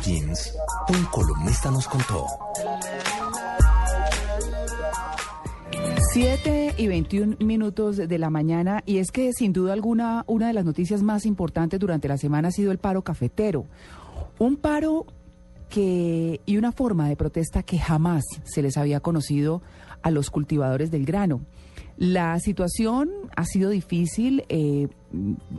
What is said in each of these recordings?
Jeans, un columnista nos contó. 7 y 21 minutos de la mañana y es que sin duda alguna una de las noticias más importantes durante la semana ha sido el paro cafetero. Un paro que y una forma de protesta que jamás se les había conocido a los cultivadores del grano. La situación ha sido difícil, eh,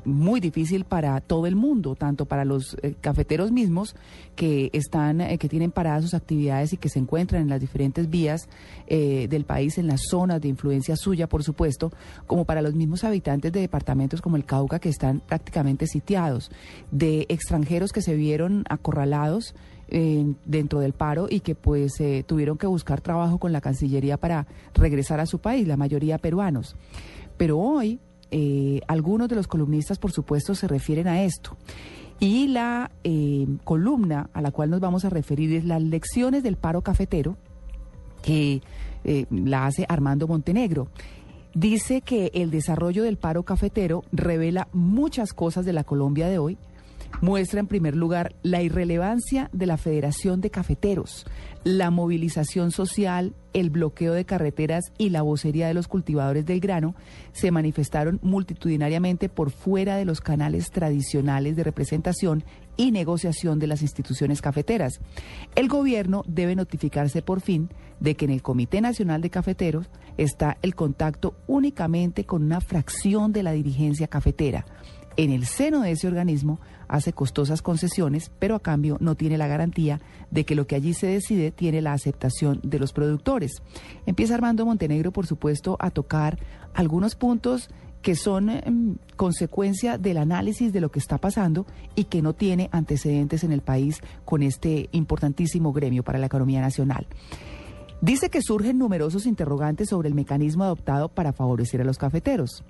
muy difícil para todo el mundo, tanto para los eh, cafeteros mismos que están, eh, que tienen paradas sus actividades y que se encuentran en las diferentes vías del país, en las zonas de influencia suya, por supuesto, como para los mismos habitantes de departamentos como el Cauca que están prácticamente sitiados, de extranjeros que se vieron acorralados dentro del paro y que pues eh, tuvieron que buscar trabajo con la Cancillería para regresar a su país, la mayoría peruanos. Pero hoy eh, algunos de los columnistas, por supuesto, se refieren a esto. Y la eh, columna a la cual nos vamos a referir es las lecciones del paro cafetero, que la hace Armando Montenegro. Dice que el desarrollo del paro cafetero revela muchas cosas de la Colombia de hoy, muestra en primer lugar la irrelevancia de la Federación de Cafeteros, la movilización social, el bloqueo de carreteras y la vocería de los cultivadores del grano se manifestaron multitudinariamente por fuera de los canales tradicionales de representación y negociación de las instituciones cafeteras. El gobierno debe notificarse por fin de que en el Comité Nacional de Cafeteros está el contacto únicamente con una fracción de la dirigencia cafetera. En el seno de ese organismo hace costosas concesiones, pero a cambio no tiene la garantía de que lo que allí se decide tiene la aceptación de los productores. Empieza Armando Montenegro, por supuesto, a tocar algunos puntos que son em, consecuencia del análisis de lo que está pasando y que no tiene antecedentes en el país con este importantísimo gremio para la economía nacional. Dice que surgen numerosos interrogantes sobre el mecanismo adoptado para favorecer a los cafeteros.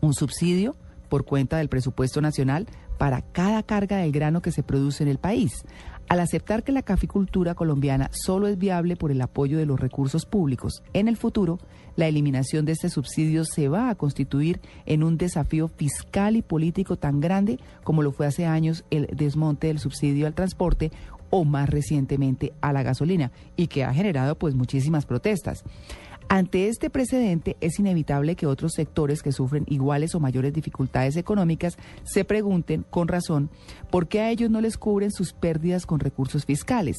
Un subsidio por cuenta del presupuesto nacional para cada carga del grano que se produce en el país. Al aceptar que la caficultura colombiana solo es viable por el apoyo de los recursos públicos, en el futuro, la eliminación de este subsidio se va a constituir en un desafío fiscal y político tan grande como lo fue hace años el desmonte del subsidio al transporte o más recientemente a la gasolina y que ha generado pues muchísimas protestas. Ante este precedente, es inevitable que otros sectores que sufren iguales o mayores dificultades económicas se pregunten, con razón, por qué a ellos no les cubren sus pérdidas con recursos fiscales.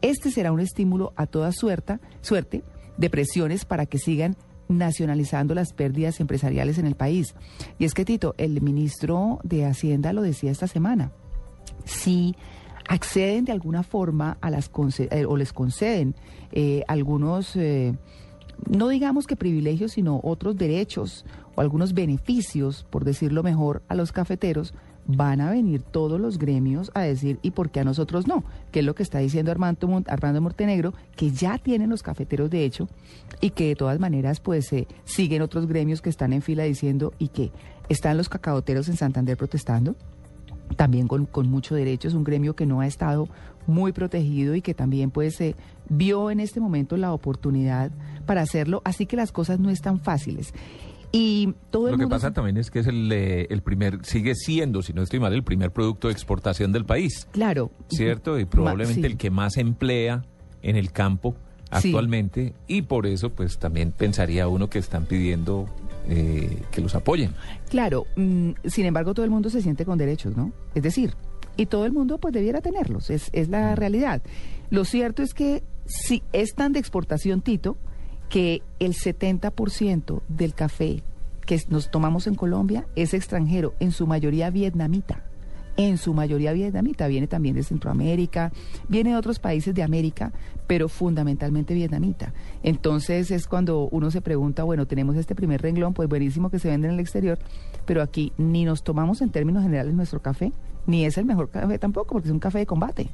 Este será un estímulo a toda suerte, suerte de presiones para que sigan nacionalizando las pérdidas empresariales en el país. Y es que, Tito, el ministro de Hacienda lo decía esta semana. Si acceden de alguna forma a las eh, o les conceden eh, algunos... Eh, no digamos que privilegios, sino otros derechos o algunos beneficios, por decirlo mejor, a los cafeteros, van a venir todos los gremios a decir, ¿y por qué a nosotros no? Que es lo que está diciendo Armando, Armando Montenegro, que ya tienen los cafeteros de hecho y que de todas maneras pues eh, siguen otros gremios que están en fila diciendo y que están los cacaoteros en Santander protestando también con, mucho derecho, es un gremio que no ha estado muy protegido y que también pues se vio en este momento la oportunidad para hacerlo, así que las cosas no están fáciles. Y todo Lo que pasa también es que es el, eh, el primer, sigue siendo, si no estoy mal, el primer producto de exportación del país. Claro. ¿Cierto? Y probablemente el que más emplea en el campo actualmente y por eso pues también pensaría uno que están pidiendo eh, que los apoyen. Claro, mm, sin embargo todo el mundo se siente con derechos, ¿no? Es decir, y todo el mundo pues debiera tenerlos, es, es la realidad. Lo cierto es que si es tan de exportación, Tito, que el 70% del café que nos tomamos en Colombia es extranjero, en su mayoría vietnamita en su mayoría vietnamita, viene también de Centroamérica, viene de otros países de América, pero fundamentalmente vietnamita. Entonces es cuando uno se pregunta, bueno, tenemos este primer renglón, pues buenísimo que se vende en el exterior, pero aquí ni nos tomamos en términos generales nuestro café, ni es el mejor café tampoco, porque es un café de combate.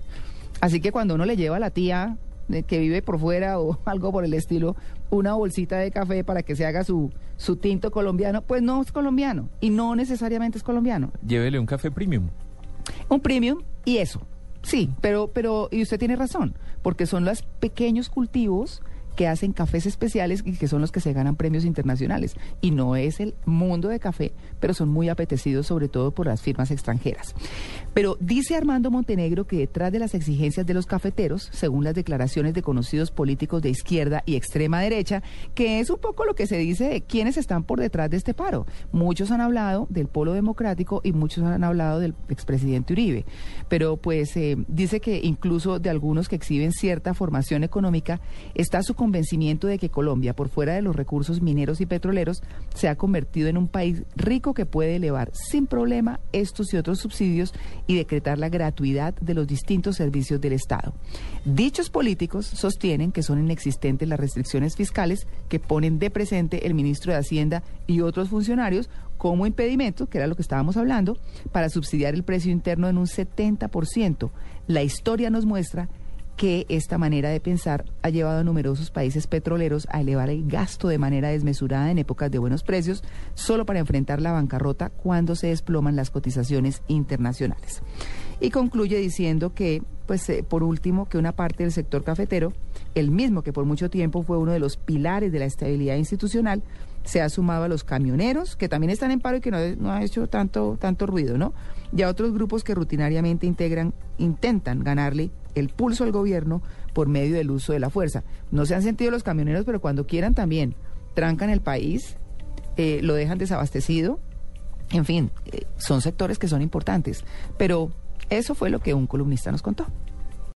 Así que cuando uno le lleva a la tía eh, que vive por fuera o algo por el estilo, una bolsita de café para que se haga su, su tinto colombiano, pues no es colombiano y no necesariamente es colombiano. Llévele un café premium. Un premium y eso. Sí, pero, pero, y usted tiene razón, porque son los pequeños cultivos que hacen cafés especiales y que son los que se ganan premios internacionales. Y no es el mundo de café, pero son muy apetecidos sobre todo por las firmas extranjeras. Pero dice Armando Montenegro que detrás de las exigencias de los cafeteros, según las declaraciones de conocidos políticos de izquierda y extrema derecha, que es un poco lo que se dice de quiénes están por detrás de este paro. Muchos han hablado del polo democrático y muchos han hablado del expresidente Uribe. Pero pues eh, dice que incluso de algunos que exhiben cierta formación económica está su convencimiento de que Colombia, por fuera de los recursos mineros y petroleros, se ha convertido en un país rico que puede elevar sin problema estos y otros subsidios y decretar la gratuidad de los distintos servicios del Estado. Dichos políticos sostienen que son inexistentes las restricciones fiscales que ponen de presente el ministro de Hacienda y otros funcionarios como impedimento, que era lo que estábamos hablando, para subsidiar el precio interno en un 70%. La historia nos muestra que esta manera de pensar ha llevado a numerosos países petroleros a elevar el gasto de manera desmesurada en épocas de buenos precios, solo para enfrentar la bancarrota cuando se desploman las cotizaciones internacionales. Y concluye diciendo que, pues, eh, por último, que una parte del sector cafetero, el mismo que por mucho tiempo fue uno de los pilares de la estabilidad institucional, se ha sumado a los camioneros, que también están en paro y que no, no ha hecho tanto, tanto ruido, ¿no? Y a otros grupos que rutinariamente integran, intentan ganarle el pulso al gobierno por medio del uso de la fuerza. No se han sentido los camioneros, pero cuando quieran también trancan el país, eh, lo dejan desabastecido. En fin, eh, son sectores que son importantes. Pero eso fue lo que un columnista nos contó.